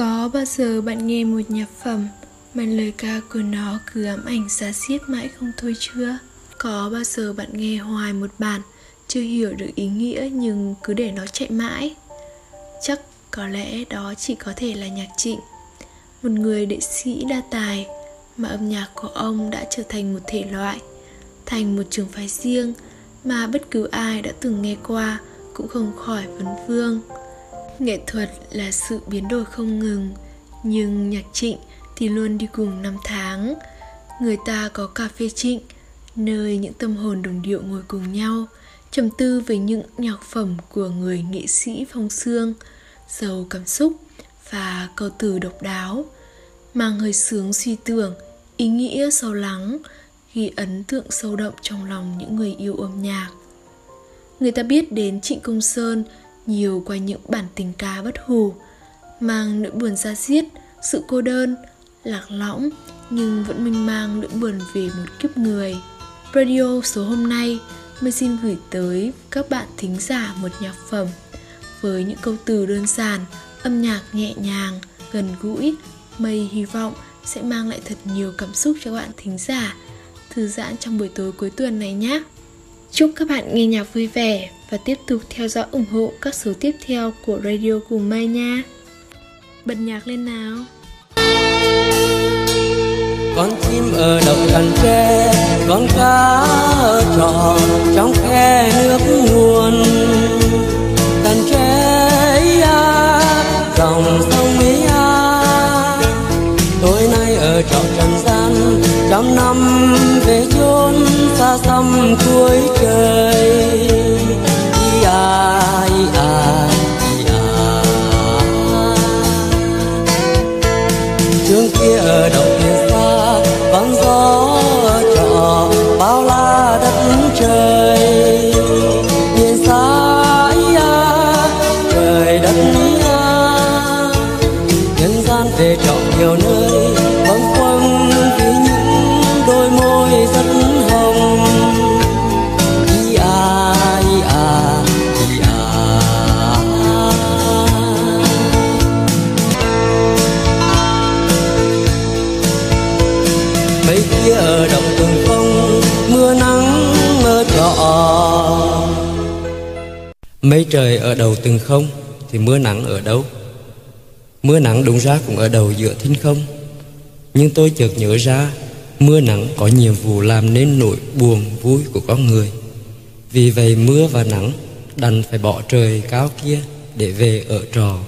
Có bao giờ bạn nghe một nhạc phẩm mà lời ca của nó cứ ám ảnh xa xiết mãi không thôi chưa? Có bao giờ bạn nghe hoài một bản chưa hiểu được ý nghĩa nhưng cứ để nó chạy mãi? Chắc có lẽ đó chỉ có thể là nhạc trịnh, Một người đệ sĩ đa tài mà âm nhạc của ông đã trở thành một thể loại, Thành một trường phái riêng mà bất cứ ai đã từng nghe qua cũng không khỏi vấn vương nghệ thuật là sự biến đổi không ngừng, nhưng nhạc trịnh thì luôn đi cùng năm tháng. Người ta có cà phê trịnh, nơi những tâm hồn đồng điệu ngồi cùng nhau, trầm tư về những nhạc phẩm của người nghệ sĩ phong xương giàu cảm xúc và câu từ độc đáo, mang hơi sướng suy tưởng, ý nghĩa sâu lắng, ghi ấn tượng sâu đậm trong lòng những người yêu âm nhạc. Người ta biết đến trịnh công sơn nhiều qua những bản tình ca bất hủ, mang nỗi buồn ra diết, sự cô đơn, lạc lõng, nhưng vẫn minh mang nỗi buồn về một kiếp người. Radio số hôm nay mới xin gửi tới các bạn thính giả một nhạc phẩm với những câu từ đơn giản, âm nhạc nhẹ nhàng, gần gũi, mây hy vọng sẽ mang lại thật nhiều cảm xúc cho bạn thính giả. Thư giãn trong buổi tối cuối tuần này nhé! Chúc các bạn nghe nhạc vui vẻ và tiếp tục theo dõi ủng hộ các số tiếp theo của Radio Cùng Mai nha. Bật nhạc lên nào. Con chim ở đồng gần tre, con cá ở tròn trong khe nước nguồn. Gần tre à, dòng sông Mỹ à. Tối nay ở trọ trần gian, trăm năm về chốn xa xăm cuối trời. Trường kia ở đầu kia xa, vắng gió trọ, bao la đất trời. Nhìn xa trời đất nhân gian về trọn kia ở đồng tường không mưa nắng mơ trọ mây trời ở đầu từng không thì mưa nắng ở đâu? Mưa nắng đúng ra cũng ở đầu giữa thinh không. Nhưng tôi chợt nhớ ra, mưa nắng có nhiệm vụ làm nên nỗi buồn vui của con người. Vì vậy mưa và nắng đành phải bỏ trời cao kia để về ở trò.